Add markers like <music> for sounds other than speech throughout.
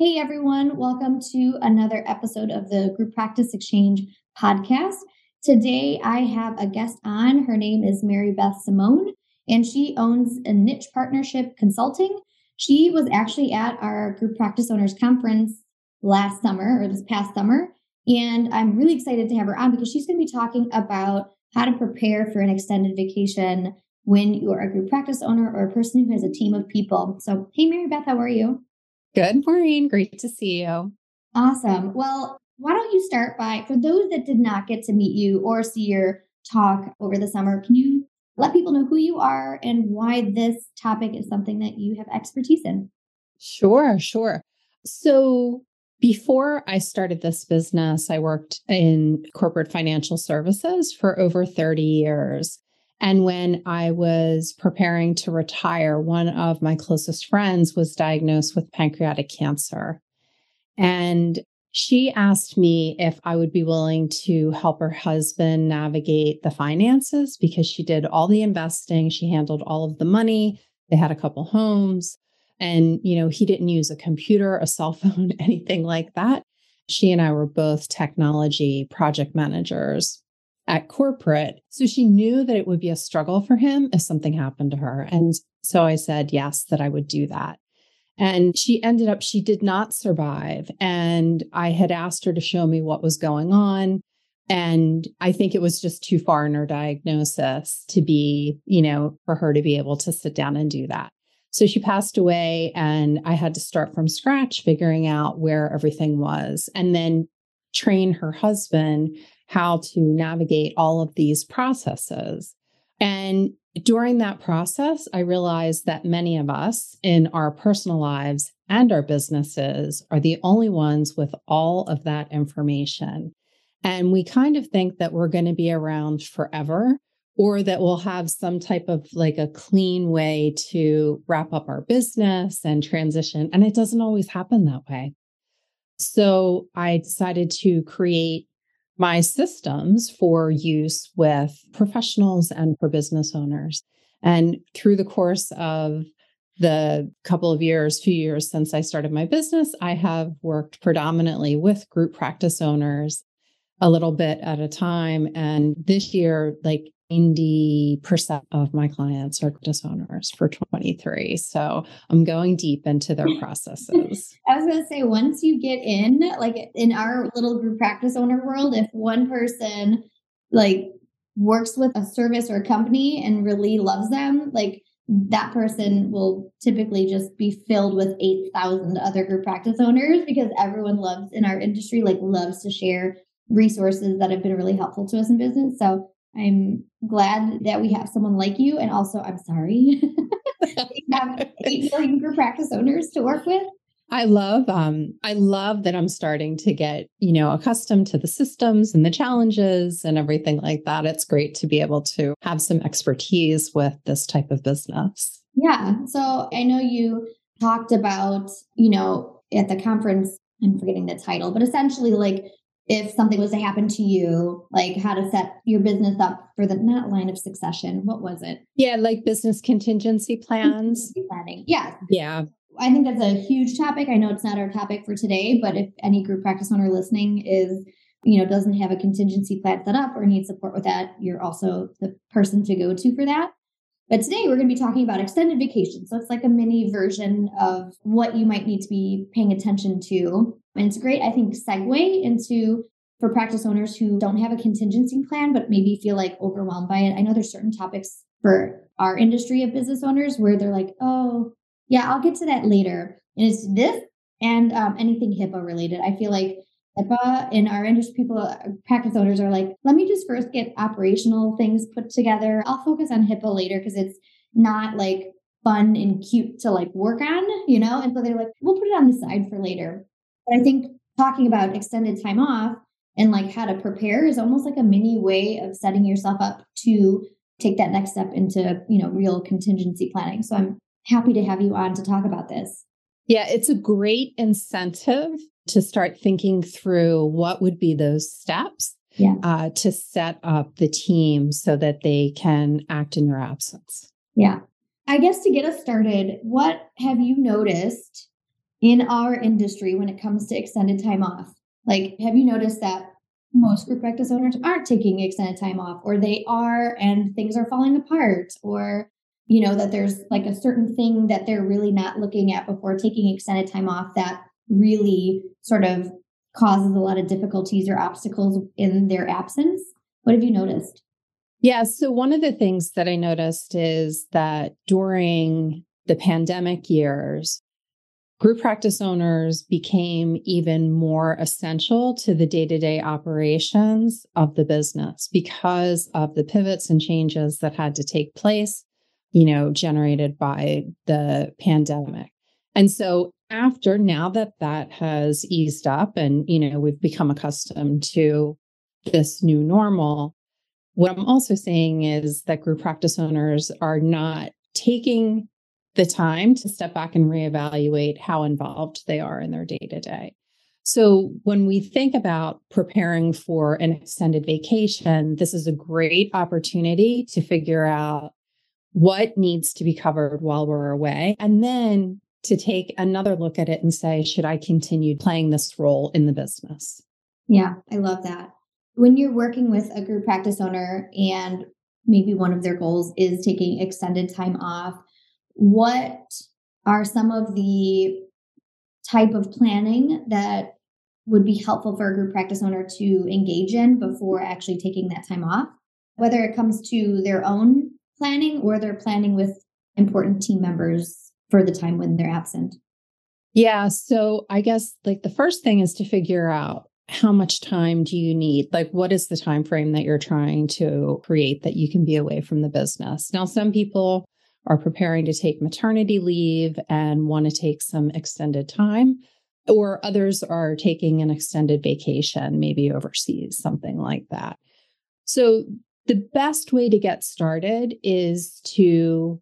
Hey everyone, welcome to another episode of the Group Practice Exchange podcast. Today I have a guest on. Her name is Mary Beth Simone, and she owns a niche partnership consulting. She was actually at our Group Practice Owners Conference last summer or this past summer. And I'm really excited to have her on because she's going to be talking about how to prepare for an extended vacation when you're a group practice owner or a person who has a team of people. So, hey, Mary Beth, how are you? Good morning. Great to see you. Awesome. Well, why don't you start by, for those that did not get to meet you or see your talk over the summer, can you let people know who you are and why this topic is something that you have expertise in? Sure, sure. So, before I started this business, I worked in corporate financial services for over 30 years. And when I was preparing to retire, one of my closest friends was diagnosed with pancreatic cancer. And she asked me if I would be willing to help her husband navigate the finances because she did all the investing, she handled all of the money, they had a couple homes, and you know, he didn't use a computer, a cell <laughs> phone, anything like that. She and I were both technology project managers at corporate. So she knew that it would be a struggle for him if something happened to her. And so I said, yes, that I would do that. And she ended up, she did not survive. And I had asked her to show me what was going on. And I think it was just too far in her diagnosis to be, you know, for her to be able to sit down and do that. So she passed away, and I had to start from scratch figuring out where everything was and then train her husband how to navigate all of these processes. And during that process, I realized that many of us in our personal lives and our businesses are the only ones with all of that information. And we kind of think that we're going to be around forever or that we'll have some type of like a clean way to wrap up our business and transition. And it doesn't always happen that way. So I decided to create my systems for use with professionals and for business owners. And through the course of the couple of years, few years since I started my business, I have worked predominantly with group practice owners a little bit at a time. And this year, like 90% of my clients are business owners for 23. So I'm going deep into their processes. <laughs> I was going to say, once you get in, like in our little group practice owner world, if one person like works with a service or a company and really loves them, like that person will typically just be filled with 8,000 other group practice owners because everyone loves in our industry, like loves to share resources that have been really helpful to us in business. So I'm glad that we have someone like you. And also, I'm sorry, <laughs> we have <laughs> 8 million group practice owners to work with. I love um I love that I'm starting to get, you know, accustomed to the systems and the challenges and everything like that. It's great to be able to have some expertise with this type of business. Yeah. So I know you talked about, you know, at the conference, I'm forgetting the title, but essentially like if something was to happen to you, like how to set your business up for the not line of succession. What was it? Yeah, like business contingency plans. Contingency planning. Yeah. Yeah. I think that's a huge topic. I know it's not our topic for today, but if any group practice owner listening is, you know, doesn't have a contingency plan set up or needs support with that, you're also the person to go to for that. But today we're going to be talking about extended vacation. So it's like a mini version of what you might need to be paying attention to. And it's a great, I think, segue into for practice owners who don't have a contingency plan, but maybe feel like overwhelmed by it. I know there's certain topics for our industry of business owners where they're like, oh, yeah, I'll get to that later. And it's this and um, anything HIPAA related. I feel like HIPAA in our industry, people, uh, practice owners are like, let me just first get operational things put together. I'll focus on HIPAA later because it's not like fun and cute to like work on, you know? And so they're like, we'll put it on the side for later. But I think talking about extended time off and like how to prepare is almost like a mini way of setting yourself up to take that next step into, you know, real contingency planning. So I'm happy to have you on to talk about this. Yeah, it's a great incentive to start thinking through what would be those steps yeah. uh, to set up the team so that they can act in your absence. Yeah. I guess to get us started, what have you noticed in our industry when it comes to extended time off? Like, have you noticed that most group practice owners aren't taking extended time off, or they are and things are falling apart, or you know that there's like a certain thing that they're really not looking at before taking extended time off that really sort of causes a lot of difficulties or obstacles in their absence. What have you noticed? Yeah. So, one of the things that I noticed is that during the pandemic years, group practice owners became even more essential to the day to day operations of the business because of the pivots and changes that had to take place, you know, generated by the pandemic. And so after now that that has eased up and you know we've become accustomed to this new normal what i'm also saying is that group practice owners are not taking the time to step back and reevaluate how involved they are in their day to day so when we think about preparing for an extended vacation this is a great opportunity to figure out what needs to be covered while we're away and then to take another look at it and say, should I continue playing this role in the business? Yeah, I love that. When you're working with a group practice owner and maybe one of their goals is taking extended time off, what are some of the type of planning that would be helpful for a group practice owner to engage in before actually taking that time off, whether it comes to their own planning or they're planning with important team members for the time when they're absent? Yeah. So I guess like the first thing is to figure out how much time do you need? Like what is the time frame that you're trying to create that you can be away from the business? Now, some people are preparing to take maternity leave and want to take some extended time, or others are taking an extended vacation, maybe overseas, something like that. So the best way to get started is to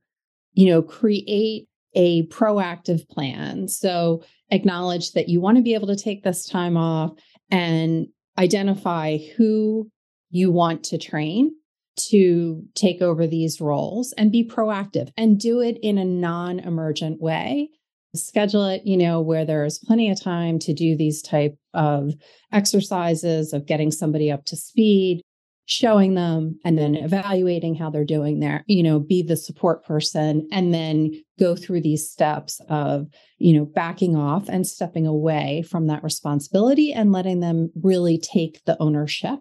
you know create a proactive plan. So acknowledge that you want to be able to take this time off and identify who you want to train to take over these roles and be proactive and do it in a non emergent way. Schedule it, you know, where there's plenty of time to do these type of exercises of getting somebody up to speed, showing them and then evaluating how they're doing there you know be the support person and then go through these steps of you know backing off and stepping away from that responsibility and letting them really take the ownership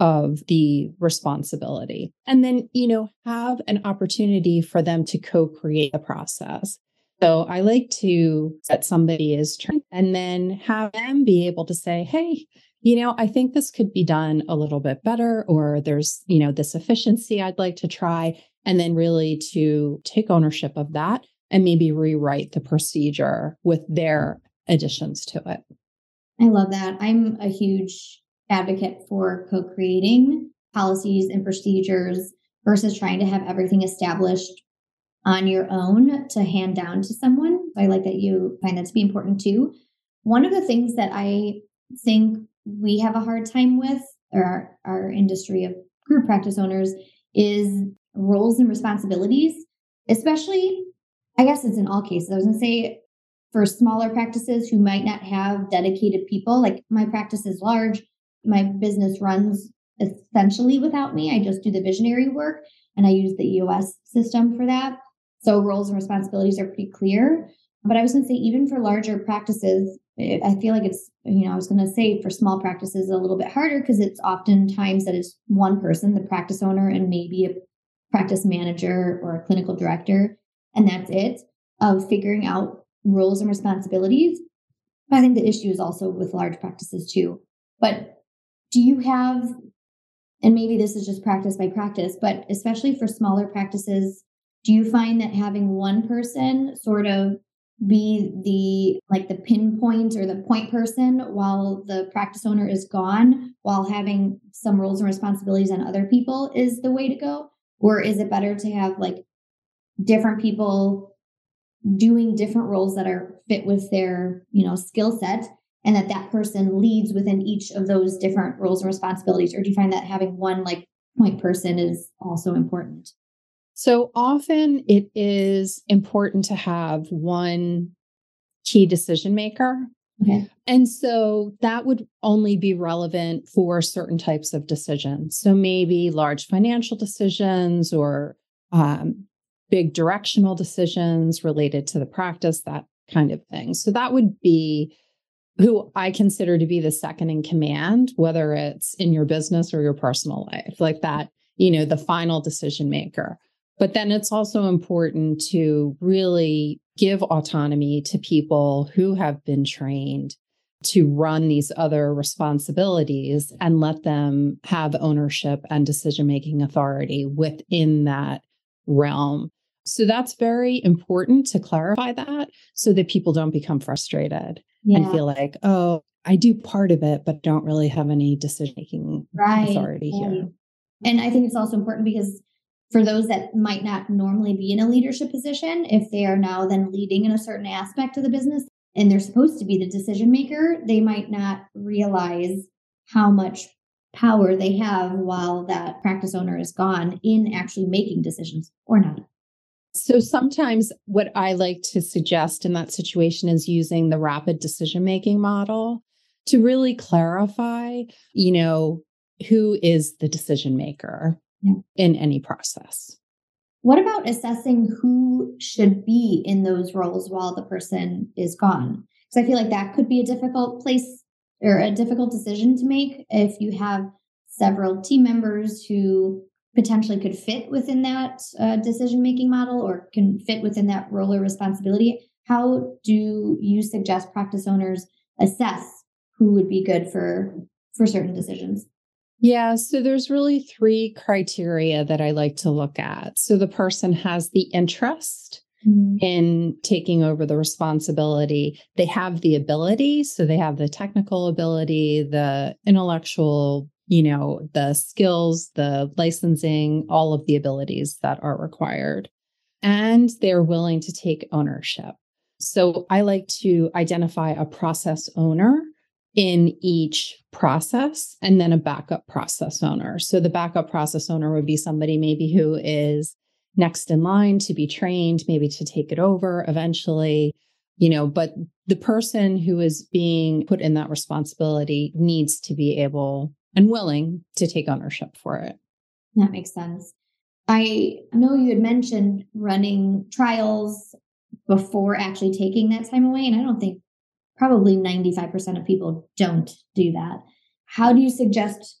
of the responsibility and then you know have an opportunity for them to co-create the process so I like to set somebody as trained and then have them be able to say, hey, you know, I think this could be done a little bit better, or there's, you know, this efficiency I'd like to try. And then really to take ownership of that and maybe rewrite the procedure with their additions to it. I love that. I'm a huge advocate for co creating policies and procedures versus trying to have everything established on your own to hand down to someone. I like that you find that to be important too. One of the things that I think we have a hard time with, or our, our industry of group practice owners, is roles and responsibilities, especially, I guess it's in all cases. I was going to say for smaller practices who might not have dedicated people, like my practice is large, my business runs essentially without me. I just do the visionary work and I use the EOS system for that. So roles and responsibilities are pretty clear. But I was going to say, even for larger practices, eh, I feel like it's, you know, I was going to say for small practices a little bit harder because it's oftentimes that it's one person, the practice owner, and maybe a practice manager or a clinical director, and that's it of figuring out roles and responsibilities. I think the issue is also with large practices too. But do you have, and maybe this is just practice by practice, but especially for smaller practices, do you find that having one person sort of be the like the pinpoint or the point person while the practice owner is gone while having some roles and responsibilities on other people is the way to go? Or is it better to have like different people doing different roles that are fit with their you know skill set and that that person leads within each of those different roles and responsibilities or do you find that having one like point person is also important so often it is important to have one key decision maker. Okay. And so that would only be relevant for certain types of decisions. So maybe large financial decisions or um, big directional decisions related to the practice, that kind of thing. So that would be who I consider to be the second in command, whether it's in your business or your personal life, like that, you know, the final decision maker. But then it's also important to really give autonomy to people who have been trained to run these other responsibilities and let them have ownership and decision making authority within that realm. So that's very important to clarify that so that people don't become frustrated yeah. and feel like, oh, I do part of it, but don't really have any decision making right. authority right. here. And I think it's also important because for those that might not normally be in a leadership position, if they are now then leading in a certain aspect of the business and they're supposed to be the decision maker, they might not realize how much power they have while that practice owner is gone in actually making decisions or not. So sometimes what I like to suggest in that situation is using the rapid decision making model to really clarify, you know, who is the decision maker yeah. in any process. What about assessing who should be in those roles while the person is gone? Because I feel like that could be a difficult place or a difficult decision to make if you have several team members who potentially could fit within that uh, decision making model or can fit within that role or responsibility. How do you suggest practice owners assess who would be good for for certain decisions? Yeah, so there's really three criteria that I like to look at. So the person has the interest mm-hmm. in taking over the responsibility, they have the ability, so they have the technical ability, the intellectual, you know, the skills, the licensing, all of the abilities that are required. And they're willing to take ownership. So I like to identify a process owner in each process and then a backup process owner. So the backup process owner would be somebody maybe who is next in line to be trained, maybe to take it over eventually, you know, but the person who is being put in that responsibility needs to be able and willing to take ownership for it. That makes sense. I know you had mentioned running trials before actually taking that time away. And I don't think probably 95% of people don't do that. How do you suggest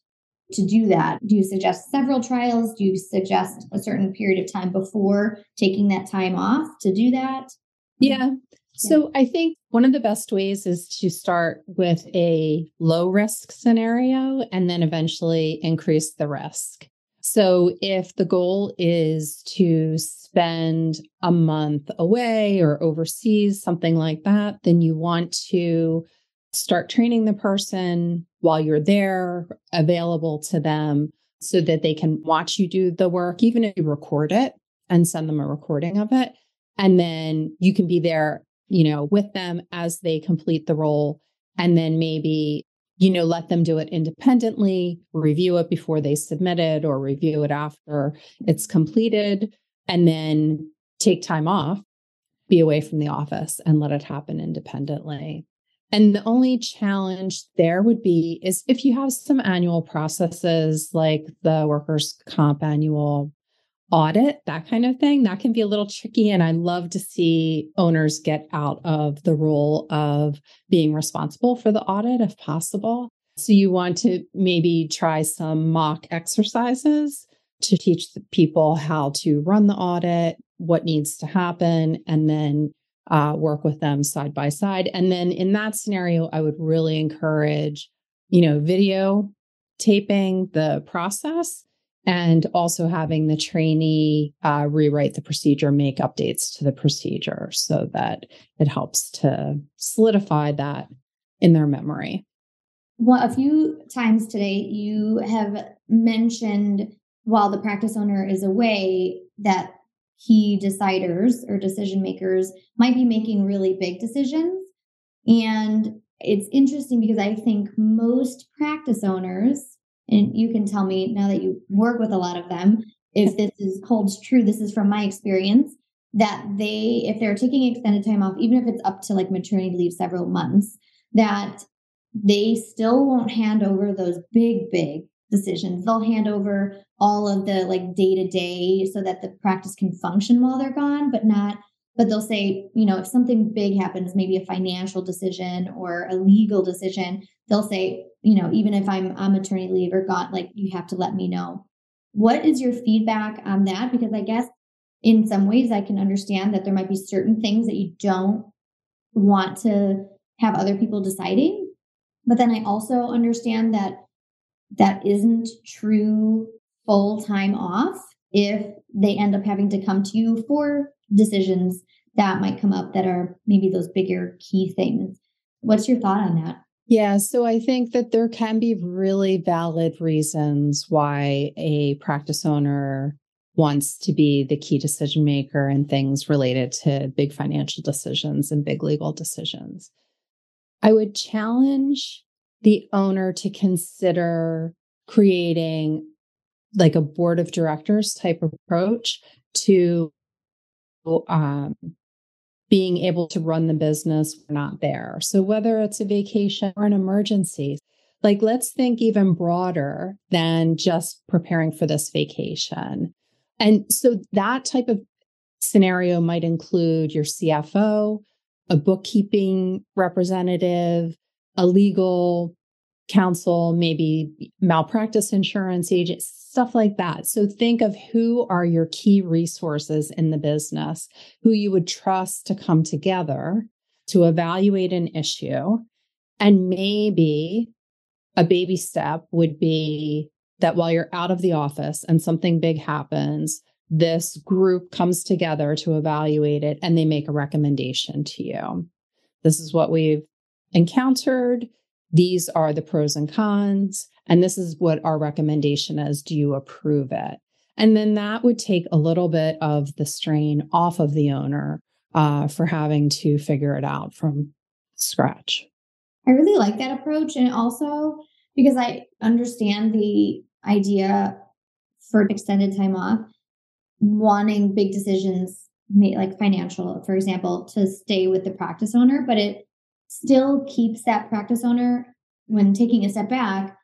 to do that? Do you suggest several trials? Do you suggest a certain period of time before taking that time off to do that? Yeah. So I think one of the best ways is to start with a low risk scenario and then eventually increase the risk. So if the goal is to spend a month away or overseas, something like that, then you want to start training the person while you're there, available to them so that they can watch you do the work, even if you record it and send them a recording of it. And then you can be there, you know, with them as they complete the role. And then maybe you know, let them do it independently, review it before they submit it or review it after it's completed, and then take time off, be away from the office and let it happen independently. And the only challenge there would be is if you have some annual processes like the workers' comp annual audit, that kind of thing, that can be a little tricky. And I love to see owners get out of the role of being responsible for the audit if possible. So you want to maybe try some mock exercises to teach the people how to run the audit, what needs to happen, and then uh, work with them side by side. And then in that scenario, I would really encourage, you know, video taping the process and also having the trainee uh, rewrite the procedure, make updates to the procedure so that it helps to solidify that in their memory. Well, a few times today, you have mentioned while the practice owner is away that key deciders or decision makers might be making really big decisions. And it's interesting because I think most practice owners, and you can tell me now that you work with a lot of them, if this is holds true, this is from my experience, that they, if they're taking extended time off, even if it's up to like maternity leave several months, that they still won't hand over those big, big decisions. They'll hand over all of the like day to day so that the practice can function while they're gone, but not, but they'll say, you know, if something big happens, maybe a financial decision or a legal decision, they'll say, you know, even if I'm on maternity leave or gone, like you have to let me know. What is your feedback on that? Because I guess in some ways I can understand that there might be certain things that you don't want to have other people deciding. But then I also understand that that isn't true full time off if they end up having to come to you for decisions that might come up that are maybe those bigger key things. What's your thought on that? Yeah, so I think that there can be really valid reasons why a practice owner wants to be the key decision maker in things related to big financial decisions and big legal decisions. I would challenge the owner to consider creating like a board of directors type approach to um, being able to run the business we're not there. So whether it's a vacation or an emergency, like let's think even broader than just preparing for this vacation. And so that type of scenario might include your CFO, a bookkeeping representative, a legal counsel, maybe malpractice insurance agent, stuff like that. So think of who are your key resources in the business, who you would trust to come together to evaluate an issue. And maybe a baby step would be that while you're out of the office and something big happens, this group comes together to evaluate it and they make a recommendation to you. This is what we've encountered these are the pros and cons, and this is what our recommendation is. Do you approve it? And then that would take a little bit of the strain off of the owner uh, for having to figure it out from scratch. I really like that approach. And also because I understand the idea for extended time off, wanting big decisions, made like financial, for example, to stay with the practice owner, but it still keeps that practice owner when taking a step back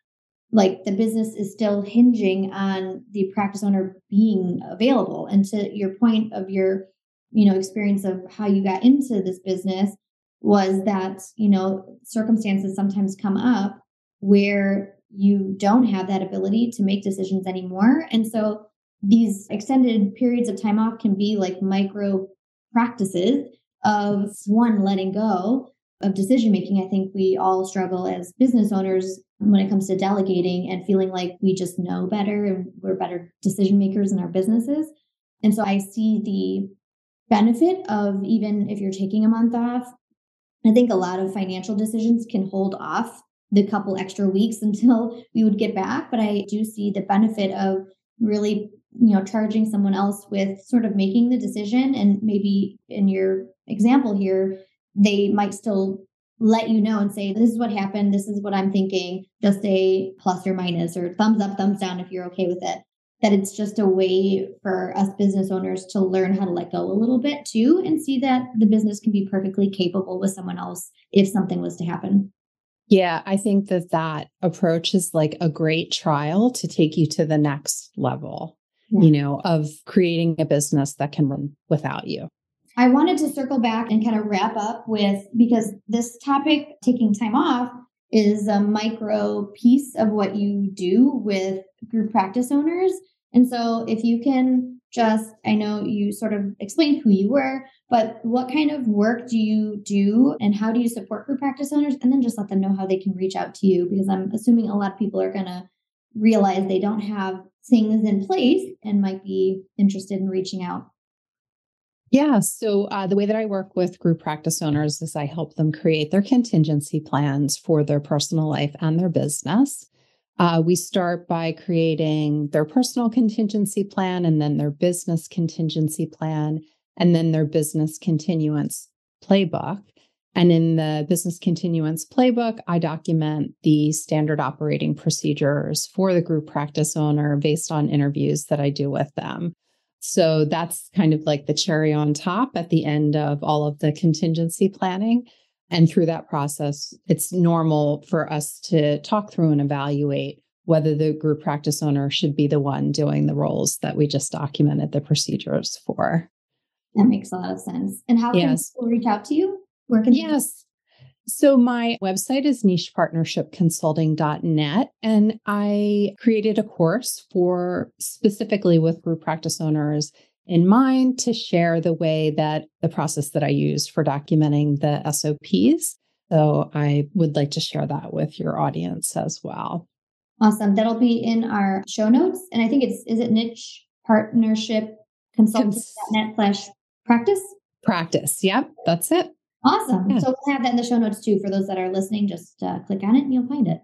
like the business is still hinging on the practice owner being available. And to your point of your you know experience of how you got into this business was that you know circumstances sometimes come up where you don't have that ability to make decisions anymore. And so these extended periods of time off can be like micro practices of one letting go of decision making, I think we all struggle as business owners when it comes to delegating and feeling like we just know better and we're better decision makers in our businesses. And so I see the benefit of even if you're taking a month off. I think a lot of financial decisions can hold off the couple extra weeks <laughs> until we would get back. But I do see the benefit of really, you know, charging someone else with sort of making the decision and maybe in your example here, they might still let you know and say, this is what happened. This is what I'm thinking. Just a plus or minus or thumbs up, thumbs down if you're okay with it. That it's just a way for us business owners to learn how to let go a little bit too and see that the business can be perfectly capable with someone else if something was to happen. Yeah, I think that that approach is like a great trial to take you to the next level, yeah. you know, of creating a business that can run without you. I wanted to circle back and kind of wrap up with because this topic, taking time off, is a micro piece of what you do with group practice owners. And so if you can just, I know you sort of explained who you were, but what kind of work do you do and how do you support group practice owners? And then just let them know how they can reach out to you because I'm assuming a lot of people are going to realize they don't have things in place and might be interested in reaching out. Yeah. So, uh, the way that I work with group practice owners is I help them create their contingency plans for their personal life and their business. Uh, we start by creating their personal contingency plan and then their business contingency plan and then their business continuance playbook. And in the business continuance playbook, I document the standard operating procedures for the group practice owner based on interviews that I do with them. So that's kind of like the cherry on top at the end of all of the contingency planning. And through that process, it's normal for us to talk through and evaluate whether the group practice owner should be the one doing the roles that we just documented the procedures for. That makes a lot of sense. And how can yes. people reach out to you? Where can yes. So my website is nichepartnershipconsulting.net and I created a course for specifically with group practice owners in mind to share the way that the process that I use for documenting the SOPs. So I would like to share that with your audience as well. Awesome. That'll be in our show notes. And I think it's is it niche partnership consulting.net slash practice? Practice. Yep. That's it. Awesome. Yeah. So we'll have that in the show notes too for those that are listening. Just uh, click on it and you'll find it.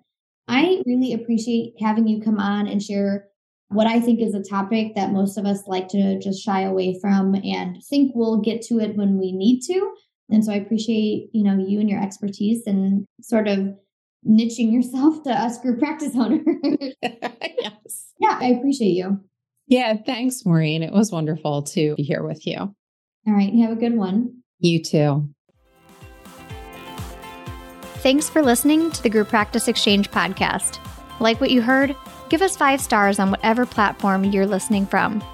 I really appreciate having you come on and share what I think is a topic that most of us like to just shy away from and think we'll get to it when we need to. And so I appreciate, you know, you and your expertise and sort of niching yourself to us group practice owners. <laughs> yes. Yeah, I appreciate you. Yeah, thanks, Maureen. It was wonderful to be here with you. All right. You have a good one. You too. Thanks for listening to the Group Practice Exchange podcast. Like what you heard? Give us five stars on whatever platform you're listening from.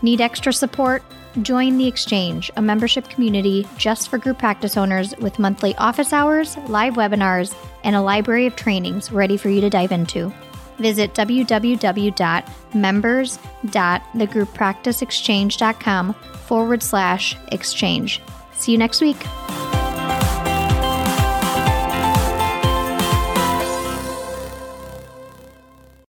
Need extra support? Join the Exchange, a membership community just for group practice owners with monthly office hours, live webinars, and a library of trainings ready for you to dive into. Visit www.members.thegrouppracticeexchange.com forward slash exchange. See you next week.